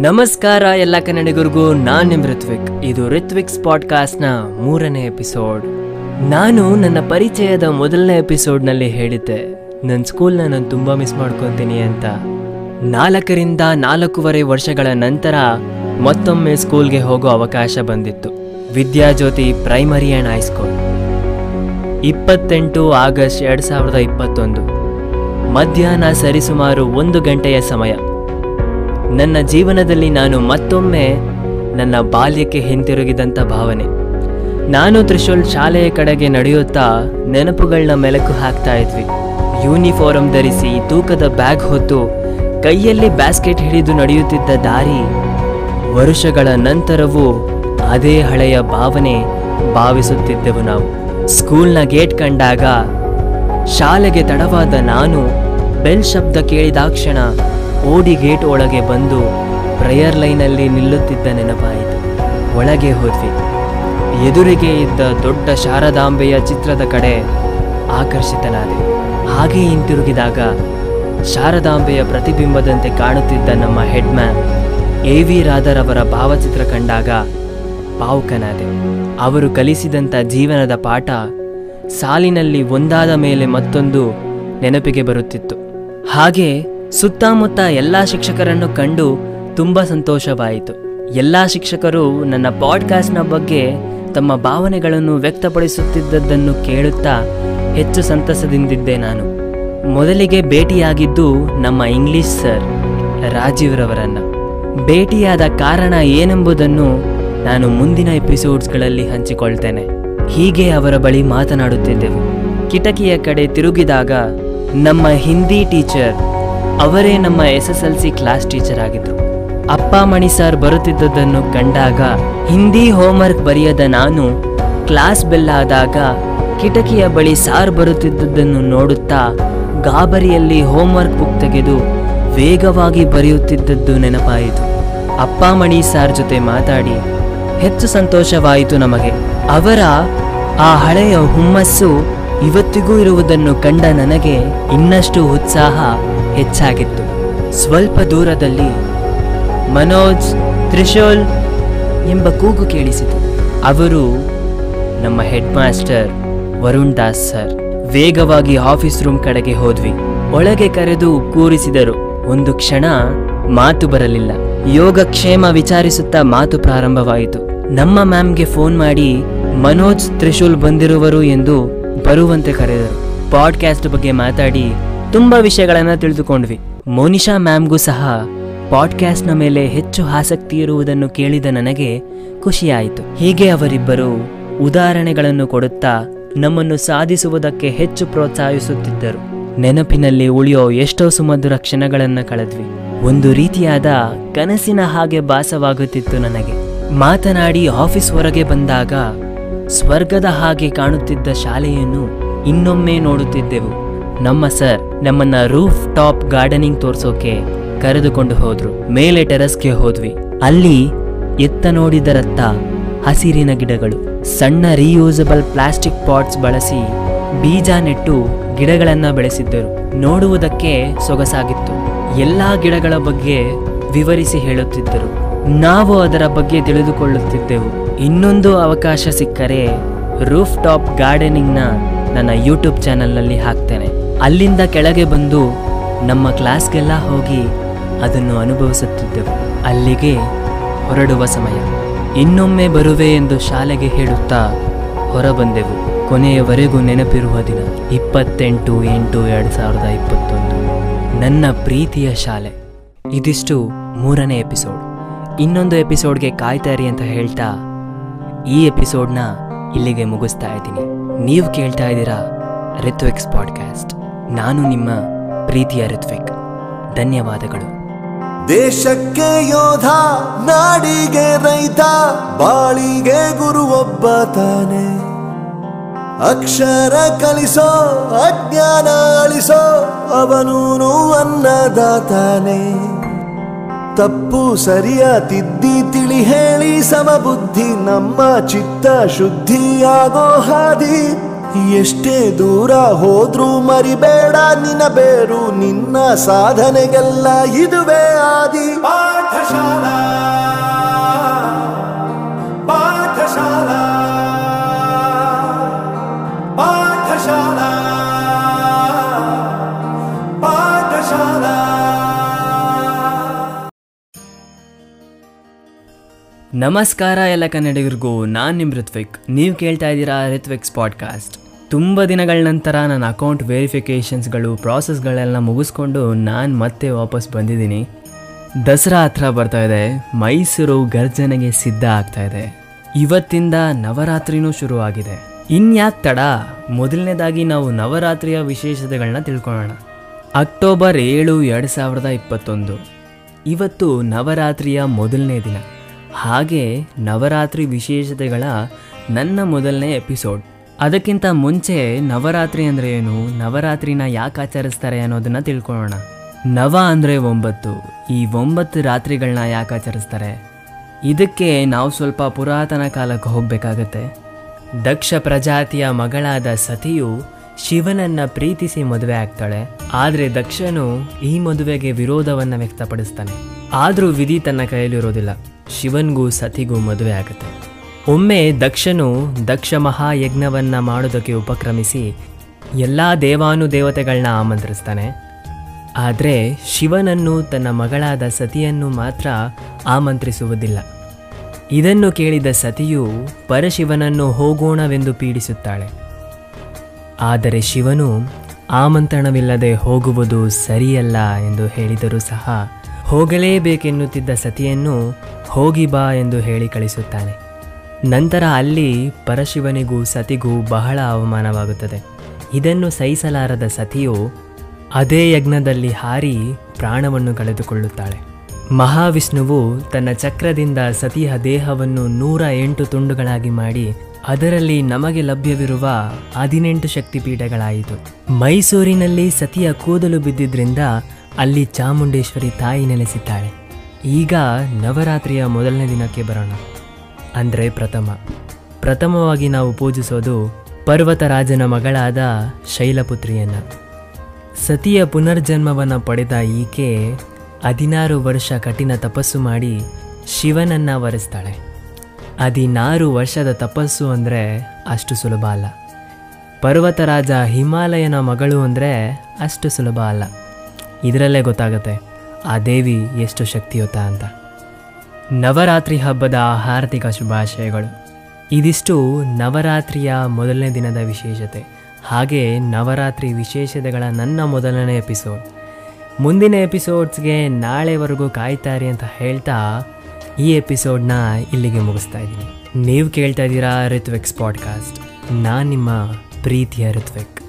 ನಮಸ್ಕಾರ ಎಲ್ಲ ಕನ್ನಡಿಗರಿಗೂ, ನಾನು ನಿಮ್ ಋತ್ವಿಕ್. ಇದು ಋತ್ವಿಕ್ಸ್ ಪಾಡ್ಕಾಸ್ಟ್ನ ಮೂರನೇ ಎಪಿಸೋಡ್. ನಾನು ನನ್ನ ಪರಿಚಯದ ಮೊದಲನೇ ಎಪಿಸೋಡ್ನಲ್ಲಿ ಹೇಳಿದ್ದೆ ನನ್ನ ಸ್ಕೂಲ್ನ ನಾನು ತುಂಬ ಮಿಸ್ ಮಾಡ್ಕೊತೀನಿ ಅಂತ. ನಾಲ್ಕರಿಂದ ನಾಲ್ಕೂವರೆ ವರ್ಷಗಳ ನಂತರ ಮತ್ತೊಮ್ಮೆ ಸ್ಕೂಲ್ಗೆ ಹೋಗೋ ಅವಕಾಶ ಬಂದಿತ್ತು. Vidyajyoti primary and high school. ಇಪ್ಪತ್ತೆಂಟು ಆಗಸ್ಟ್ ಎರಡು ಸಾವಿರದ ಇಪ್ಪತ್ತೊಂದು. ಮಧ್ಯಾಹ್ನ ಸರಿಸುಮಾರು ಒಂದು ಗಂಟೆಯ ಸಮಯ. ನನ್ನ ಜೀವನದಲ್ಲಿ ನಾನು ಮತ್ತೊಮ್ಮೆ ನನ್ನ ಬಾಲ್ಯಕ್ಕೆ ಹಿಂತಿರುಗಿದಂಥ ಭಾವನೆ. ನಾನು ತ್ರಿಶೂಲ್ ಶಾಲೆಯ ಕಡೆಗೆ ನಡೆಯುತ್ತಾ ನೆನಪುಗಳನ್ನ ಮೆಲಕು ಹಾಕ್ತಾ ಇದ್ವಿ. ಯೂನಿಫಾರ್ಮ್ ಧರಿಸಿ ತೂಕದ ಬ್ಯಾಗ್ ಹೊತ್ತು ಕೈಯಲ್ಲಿ ಬ್ಯಾಸ್ಕೆಟ್ ಹಿಡಿದು ನಡೆಯುತ್ತಿದ್ದ ದಾರಿ, ವರುಷಗಳ ನಂತರವೂ ಅದೇ ಹಳೆಯ ಭಾವನೆ ಭಾವಿಸುತ್ತಿದ್ದೆವು ನಾವು. ಸ್ಕೂಲ್ನ ಗೇಟ್ ಕಂಡಾಗ ಶಾಲೆಗೆ ತಡವಾದ ನಾನು ಬೆಲ್ ಶಬ್ದ ಕೇಳಿದಾಕ್ಷಣ ಓಡಿ ಗೇಟ್ ಒಳಗೆ ಬಂದು ಪ್ರೇಯರ್ ಲೈನಲ್ಲಿ ನಿಲ್ಲುತ್ತಿದ್ದ ನೆನಪಾಯಿತು. ಒಳಗೆ ಹೋದ್ವಿ. ಎದುರಿಗೆ ಇದ್ದ ದೊಡ್ಡ ಶಾರದಾಂಬೆಯ ಚಿತ್ರದ ಕಡೆ ಆಕರ್ಷಿತನಾದೆ. ಹಾಗೆ ಹಿಂತಿರುಗಿದಾಗ ಶಾರದಾಂಬೆಯ ಪ್ರತಿಬಿಂಬದಂತೆ ಕಾಣುತ್ತಿದ್ದ ನಮ್ಮ ಹೆಡ್ಮ್ಯಾನ್ ಎ ವಿ ರಾಧರ್ ಅವರ ಭಾವಚಿತ್ರ ಕಂಡಾಗ ಭಾವುಕನಾದೆ ಅವರು ಕಲಿಸಿದಂಥ ಜೀವನದ ಪಾಠ ಸಾಲಿನಲ್ಲಿ ಒಂದಾದ ಮೇಲೆ ಮತ್ತೊಂದು ನೆನಪಿಗೆ ಬರುತ್ತಿತ್ತು. ಹಾಗೆ ಸುತ್ತಮುತ್ತ ಎಲ್ಲ ಶಿಕ್ಷಕರನ್ನು ಕಂಡು ತುಂಬ ಸಂತೋಷವಾಯಿತು. ಎಲ್ಲ ಶಿಕ್ಷಕರು ನನ್ನ ಪಾಡ್ಕಾಸ್ಟ್ನ ಬಗ್ಗೆ ತಮ್ಮ ಭಾವನೆಗಳನ್ನು ವ್ಯಕ್ತಪಡಿಸುತ್ತಿದ್ದದ್ದನ್ನು ಕೇಳುತ್ತಾ ಹೆಚ್ಚು ಸಂತಸದಿಂದಿದ್ದೆ ನಾನು. ಮೊದಲಿಗೆ ಭೇಟಿಯಾಗಿದ್ದು ನಮ್ಮ ಇಂಗ್ಲಿಷ್ ಸರ್ ರಾಜೀವ್ರವರನ್ನು. ಭೇಟಿಯಾದ ಕಾರಣ ಏನೆಂಬುದನ್ನು ನಾನು ಮುಂದಿನ ಎಪಿಸೋಡ್ಸ್ಗಳಲ್ಲಿ ಹಂಚಿಕೊಳ್ತೇನೆ. ಹೀಗೆ ಅವರ ಬಳಿ ಮಾತನಾಡುತ್ತಿದ್ದೆವು. ಕಿಟಕಿಯ ಕಡೆ ತಿರುಗಿದಾಗ ನಮ್ಮ ಹಿಂದಿ ಟೀಚರ್ ಅವರೇ ನಮ್ಮ S S L C class teacher ಆಗಿದ್ರು. ಅಪ್ಪ ಮಣಿ ಸರ್ ಬರುತ್ತಿದ್ದದನ್ನು ಕಂಡಾಗ ಹಿಂದಿ ಹೋಮ್ವರ್ಕ್ ಬರೆಯದ ನಾನು ಕ್ಲಾಸ್ ಬೆಲ್ ಆದಾಗ ಕಿಟಕಿಯ ಬಳಿ ಸಾರ್ ಬರುತ್ತಿದ್ದದ್ದನ್ನು ನೋಡುತ್ತಾ ಗಾಬರಿಯಲ್ಲಿ ಹೋಮ್ವರ್ಕ್ ಬುಕ್ ತೆಗೆದು ವೇಗವಾಗಿ ಬರೆಯುತ್ತಿದ್ದದ್ದು ನೆನಪಾಯಿತು. ಅಪ್ಪ ಮಣಿ ಸಾರ್ ಜೊತೆ ಮಾತಾಡಿ, ಹೆಚ್ಚು ಸಂತೋಷವಾಯಿತು ನಮಗೆ. ಅವರ ಆ ಹಳೆಯ ಹುಮ್ಮಸ್ಸು ಇವತ್ತಿಗೂ ಇರುವುದನ್ನು ಕಂಡ ನನಗೆ ಇನ್ನಷ್ಟು ಉತ್ಸಾಹ ಹೆಚ್ಚಾಗಿತ್ತು. ಸ್ವಲ್ಪ ದೂರದಲ್ಲಿ ಮನೋಜ್ ತ್ರಿಶೂಲ್ ಎಂಬ ಕೂಗು ಕೇಳಿಸಿತು. ಅವರು ನಮ್ಮ head master Varun Das sir. ವೇಗವಾಗಿ ಆಫೀಸ್ ರೂಮ್ ಕಡೆಗೆ ಹೋದ್ವಿ. ಒಳಗೆ ಕರೆದು ಕೂರಿಸಿದರು. ಒಂದು ಕ್ಷಣ ಮಾತು ಬರಲಿಲ್ಲ. ಯೋಗಕ್ಷೇಮ ವಿಚಾರಿಸುತ್ತಾ ಮಾತು ಪ್ರಾರಂಭವಾಯಿತು. ನಮ್ಮ ಮ್ಯಾಮ್ಗೆ ಫೋನ್ ಮಾಡಿ ಮನೋಜ್ ತ್ರಿಶೂಲ್ ಬಂದಿರುವರು ಎಂದು ಬರುವಂತೆ ಕರೆದರು. ಪಾಡ್ಕಾಸ್ಟ್ ಬಗ್ಗೆ ಮಾತಾಡಿ ತುಂಬಾ ವಿಷಯಗಳನ್ನು ತಿಳಿದುಕೊಂಡ್ವಿ. ಮೋನಿಶಾ ಮ್ಯಾಮ್ಗೂ ಸಹ ಪಾಡ್ಕ್ಯಾಸ್ಟ್ನ ಮೇಲೆ ಹೆಚ್ಚು ಆಸಕ್ತಿ ಇರುವುದನ್ನು ಕೇಳಿದ ನನಗೆ ಖುಷಿಯಾಯಿತು. ಹೀಗೆ ಅವರಿಬ್ಬರು ಉದಾಹರಣೆಗಳನ್ನು ಕೊಡುತ್ತಾ ನಮ್ಮನ್ನು ಸಾಧಿಸುವುದಕ್ಕೆ ಹೆಚ್ಚು ಪ್ರೋತ್ಸಾಹಿಸುತ್ತಿದ್ದರು. ನೆನಪಿನಲ್ಲಿ ಉಳಿಯೋ ಎಷ್ಟೋ ಸುಮಧುರ ಕ್ಷಣಗಳನ್ನು ಕಳೆದ್ವಿ. ಒಂದು ರೀತಿಯಾದ ಕನಸಿನ ಹಾಗೆ ಭಾಸವಾಗುತ್ತಿತ್ತು ನನಗೆ. ಮಾತನಾಡಿ ಆಫೀಸ್ ಹೊರಗೆ ಬಂದಾಗ ಸ್ವರ್ಗದ ಹಾಗೆ ಕಾಣುತ್ತಿದ್ದ ಶಾಲೆಯನ್ನು ಇನ್ನೊಮ್ಮೆ ನೋಡುತ್ತಿದ್ದೆವು. ನಮ್ಮ ಸರ್ ನಮ್ಮನ್ನ ರೂಫ್ ಟಾಪ್ ಗಾರ್ಡನಿಂಗ್ ತೋರ್ಸೋಕೆ ಕರೆದುಕೊಂಡು ಹೋದ್ರು. ಮೇಲೆ ಟೆರಸ್ಗೆ ಹೋದ್ವಿ. ಅಲ್ಲಿ ಎತ್ತ ನೋಡಿದರತ್ತ ಹಸಿರಿನ ಗಿಡಗಳು. ಸಣ್ಣ ರೀಯೂಸಬಲ್ ಪ್ಲಾಸ್ಟಿಕ್ ಪಾಟ್ಸ್ ಬಳಸಿ ಬೀಜ ನೆಟ್ಟು ಗಿಡಗಳನ್ನ ಬೆಳೆಸಿದ್ದರು. ನೋಡುವುದಕ್ಕೆ ಸೊಗಸಾಗಿತ್ತು. ಎಲ್ಲಾ ಗಿಡಗಳ ಬಗ್ಗೆ ವಿವರಿಸಿ ಹೇಳುತ್ತಿದ್ದರು. ನಾವು ಅದರ ಬಗ್ಗೆ ತಿಳಿದುಕೊಳ್ಳುತ್ತಿದ್ದೆವು. ಇನ್ನೊಂದು ಅವಕಾಶ ಸಿಕ್ಕರೆ ರೂಫ್ ಟಾಪ್ ಗಾರ್ಡನಿಂಗ್ನ ನನ್ನ ಯೂಟ್ಯೂಬ್ ಚಾನಲ್ನಲ್ಲಿ ಹಾಕ್ತೇನೆ. ಅಲ್ಲಿಂದ ಕೆಳಗೆ ಬಂದು ನಮ್ಮ ಕ್ಲಾಸ್ಗೆಲ್ಲ ಹೋಗಿ ಅದನ್ನು ಅನುಭವಿಸುತ್ತಿದ್ದೆವು. ಅಲ್ಲಿಗೆ ಹೊರಡುವ ಸಮಯ. ಇನ್ನೊಮ್ಮೆ ಬರುವೆ ಎಂದು ಶಾಲೆಗೆ ಹೇಳುತ್ತಾ ಹೊರಬಂದೆವು. ಕೊನೆಯವರೆಗೂ ನೆನಪಿರುವ ದಿನ. ಇಪ್ಪತ್ತೆಂಟು ಎಂಟು ಎರಡು ಸಾವಿರದ ಇಪ್ಪತ್ತೊಂದು. ನನ್ನ ಪ್ರೀತಿಯ ಶಾಲೆ. ಇದಿಷ್ಟು ಮೂರನೇ ಎಪಿಸೋಡ್. ಇನ್ನೊಂದು ಎಪಿಸೋಡ್ಗೆ ಕಾಯ್ತಾರಿ ಅಂತ ಹೇಳ್ತಾ ಈ ಎಪಿಸೋಡ್ನ ಇಲ್ಲಿಗೆ ಮುಗಿಸ್ತಾ ಇದ್ದೀನಿ. ನೀವು ಕೇಳ್ತಾ ಇದ್ದೀರಾ ರಿತ್ವಿಕ್ಸ್ ಪಾಡ್ಕಾಸ್ಟ್ ನಾನು ನಿಮ್ಮ ಪ್ರೀತಿಯ ರಿತ್ವಿಕ್ ಧನ್ಯವಾದಗಳು. ದೇಶಕ್ಕೆ ಯೋಧ, ನಾಡಿಗೆ ರೈತ, ಬಾಳಿಗೆ ಗುರು ಒಬ್ಬ ತಾನೆ. ಅಕ್ಷರ ಕಲಿಸೋ, ಅಜ್ಞಾನ ಅಳಿಸೋ, ಅವನೂನು ಅನ್ನದಾತಾನೆ. ತಪ್ಪು ಸರಿಯ ತಿದ್ದಿ ತಿಳಿ ಹೇಳಿ ಸಮಬುದ್ಧಿ ನಮ್ಮ ಚಿತ್ತ ಶುದ್ಧಿಯಾಗೋ ಹಾದಿ. ಎಷ್ಟೇ ದೂರ ಹೋದ್ರೂ ಮರಿಬೇಡ ನಿನ್ನ ಬೇರು, ನಿನ್ನ ಸಾಧನೆಗೆಲ್ಲ ಇದುವೇ ಆದಿ. ಪಾಠಶಾಲಾ. ನಮಸ್ಕಾರ ಎಲ್ಲ ಕನ್ನಡಿಗರಿಗೂ, ನಾನು ನಿಮ್ಮ ಋತ್ವಿಕ್. ನೀವು ಕೇಳ್ತಾ ಇದ್ದೀರಾ ಋತ್ವಿಕ್ಸ್ ಪಾಡ್ಕಾಸ್ಟ್ ತುಂಬ ದಿನಗಳ ನಂತರ ನನ್ನ ಅಕೌಂಟ್ ವೆರಿಫಿಕೇಷನ್ಸ್ಗಳು ಪ್ರಾಸೆಸ್ಗಳೆಲ್ಲ ಮುಗಿಸ್ಕೊಂಡು ನಾನು ಮತ್ತೆ ವಾಪಸ್ ಬಂದಿದ್ದೀನಿ. ದಸರಾ ಹತ್ರ ಬರ್ತಾ ಇದೆ. ಮೈಸೂರು ಗರ್ಜನೆಗೆ ಸಿದ್ಧ ಆಗ್ತಾ ಇದೆ. ಇವತ್ತಿಂದ ನವರಾತ್ರಿನೂ ಶುರು ಆಗಿದೆ ಇನ್ಯಾಕ್ ತಡ? ಮೊದಲನೇದಾಗಿ ನಾವು ನವರಾತ್ರಿಯ ವಿಶೇಷತೆಗಳನ್ನ ತಿಳ್ಕೊಳ್ಳೋಣ. ಅಕ್ಟೋಬರ್ ಏಳು, ಎರಡು ಸಾವಿರದ ಇಪ್ಪತ್ತೊಂದು. ಇವತ್ತು ನವರಾತ್ರಿಯ ಮೊದಲನೇ ದಿನ. ಹಾಗೆ ನವರಾತ್ರಿ ವಿಶೇಷತೆಗಳ ನನ್ನ ಮೊದಲನೇ ಎಪಿಸೋಡ್. ಅದಕ್ಕಿಂತ ಮುಂಚೆ ನವರಾತ್ರಿ ಅಂದರೆ ಏನು? ನವರಾತ್ರಿನ ಯಾಕೆ ಆಚರಿಸ್ತಾರೆ ಅನ್ನೋದನ್ನ ತಿಳ್ಕೊಳ್ಳೋಣ. ನವ ಅಂದರೆ ಒಂಬತ್ತು. ಈ ಒಂಬತ್ತು ರಾತ್ರಿಗಳನ್ನ ಯಾಕೆ ಆಚರಿಸ್ತಾರೆ? ಇದಕ್ಕೆ ನಾವು ಸ್ವಲ್ಪ ಪುರಾತನ ಕಾಲಕ್ಕೆ ಹೋಗಬೇಕಾಗತ್ತೆ. ದಕ್ಷ ಪ್ರಜಾತಿಯ ಮಗಳಾದ ಸತಿಯು ಶಿವನನ್ನ ಪ್ರೀತಿಸಿ ಮದುವೆ ಆಗ್ತಾಳೆ. ಆದರೆ ದಕ್ಷನು ಈ ಮದುವೆಗೆ ವಿರೋಧವನ್ನ ವ್ಯಕ್ತಪಡಿಸ್ತಾನೆ. ಆದರೂ ವಿಧಿ ತನ್ನ ಕೈಯಲ್ಲಿರೋದಿಲ್ಲ. ಶಿವನ್ಗೂ ಸತಿಗೂ ಮದುವೆ ಆಗುತ್ತೆ. ಒಮ್ಮೆ ದಕ್ಷನು ದಕ್ಷ ಮಹಾಯಜ್ಞವನ್ನ ಮಾಡೋದಕ್ಕೆ ಉಪಕ್ರಮಿಸಿ ಎಲ್ಲ ದೇವಾನುದೇವತೆಗಳನ್ನ ಆಮಂತ್ರಿಸ್ತಾನೆ. ಆದರೆ ಶಿವನನ್ನು ತನ್ನ ಮಗಳಾದ ಸತಿಯನ್ನು ಮಾತ್ರ ಆಮಂತ್ರಿಸುವುದಿಲ್ಲ. ಇದನ್ನು ಕೇಳಿದ ಸತಿಯು ಪರಶಿವನನ್ನು ಹೋಗೋಣವೆಂದು ಪೀಡಿಸುತ್ತಾಳೆ. ಆದರೆ ಶಿವನು ಆಮಂತ್ರಣವಿಲ್ಲದೆ ಹೋಗುವುದು ಸರಿಯಲ್ಲ ಎಂದು ಹೇಳಿದರೂ ಸಹ ಹೋಗಲೇಬೇಕೆನ್ನುತ್ತಿದ್ದ ಸತಿಯನ್ನು ಹೋಗಿ ಬಾ ಎಂದು ಹೇಳಿ ಕಳಿಸುತ್ತಾನೆ. ನಂತರ ಅಲ್ಲಿ ಪರಶಿವನಿಗೂ ಸತಿಗೂ ಬಹಳ ಅವಮಾನವಾಗುತ್ತದೆ. ಇದನ್ನು ಸಹಿಸಲಾರದ ಸತಿಯು ಅದೇ ಯಜ್ಞದಲ್ಲಿ ಹಾರಿ ಪ್ರಾಣವನ್ನು ಕಳೆದುಕೊಳ್ಳುತ್ತಾಳೆ. ಮಹಾವಿಷ್ಣುವು ತನ್ನ ಚಕ್ರದಿಂದ ಸತಿಯ ದೇಹವನ್ನು ನೂರ ಎಂಟು ತುಂಡುಗಳಾಗಿ ಮಾಡಿ ಅದರಲ್ಲಿ ನಮಗೆ ಲಭ್ಯವಿರುವ ಹದಿನೆಂಟು ಶಕ್ತಿಪೀಠಗಳಾಯಿತು. ಮೈಸೂರಿನಲ್ಲಿ ಸತಿಯ ಕೂದಲು ಬಿದ್ದಿದ್ರಿಂದ ಅಲ್ಲಿ ಚಾಮುಂಡೇಶ್ವರಿ ತಾಯಿ ನೆಲೆಸಿದ್ದಾಳೆ. ಈಗ ನವರಾತ್ರಿಯ ಮೊದಲನೇ ದಿನಕ್ಕೆ ಬರೋಣ. ಅಂದರೆ ಪ್ರಥಮ. ಪ್ರಥಮವಾಗಿ ನಾವು ಪೂಜಿಸೋದು ಪರ್ವತರಾಜನ ಮಗಳಾದ ಶೈಲಪುತ್ರಿಯನ್ನು. ಸತಿಯ ಪುನರ್ಜನ್ಮವನ್ನು ಪಡೆದ ಈಕೆ ಹದಿನಾರು ವರ್ಷ ಕಠಿಣ ತಪಸ್ಸು ಮಾಡಿ ಶಿವನನ್ನ ವರೆಸ್ತಾಳೆ. ಹದಿನಾರು ವರ್ಷದ ತಪಸ್ಸು ಅಂದರೆ ಅಷ್ಟು ಸುಲಭ ಅಲ್ಲ. ಪರ್ವತರಾಜ ಹಿಮಾಲಯನ ಮಗಳು ಅಂದರೆ ಅಷ್ಟು ಸುಲಭ ಅಲ್ಲ. ಇದರಲ್ಲೇ ಗೊತ್ತಾಗುತ್ತೆ, ಆ ದೇವಿ ಎಷ್ಟು ಶಕ್ತಿಯುತ ಅಂತ. ನವರಾತ್ರಿ ಹಬ್ಬದ ಹಾರ್ದಿಕ ಶುಭಾಶಯಗಳು. ಇದಿಷ್ಟು ನವರಾತ್ರಿಯ ಮೊದಲನೇ ದಿನದ ವಿಶೇಷತೆ. ಹಾಗೆ ನವರಾತ್ರಿ ವಿಶೇಷತೆಗಳ ನನ್ನ ಮೊದಲನೇ ಎಪಿಸೋಡ್. ಮುಂದಿನ ಎಪಿಸೋಡ್ಸ್ಗೆ ನಾಳೆವರೆಗೂ ಕಾಯ್ತಾರೆ ಅಂತ ಹೇಳ್ತಾ ಈ ಎಪಿಸೋಡ್ನ ಇಲ್ಲಿಗೆ ಮುಗಿಸ್ತಾ ಇದ್ದೀನಿ. ನೀವು ಕೇಳ್ತಾ ಇದ್ದೀರಾ ಋತ್ವಿಕ್ಸ್ ಪಾಡ್ಕಾಸ್ಟ್. ನಾನು ನಿಮ್ಮ ಪ್ರೀತಿಯ ಋತ್ವಿಕ್.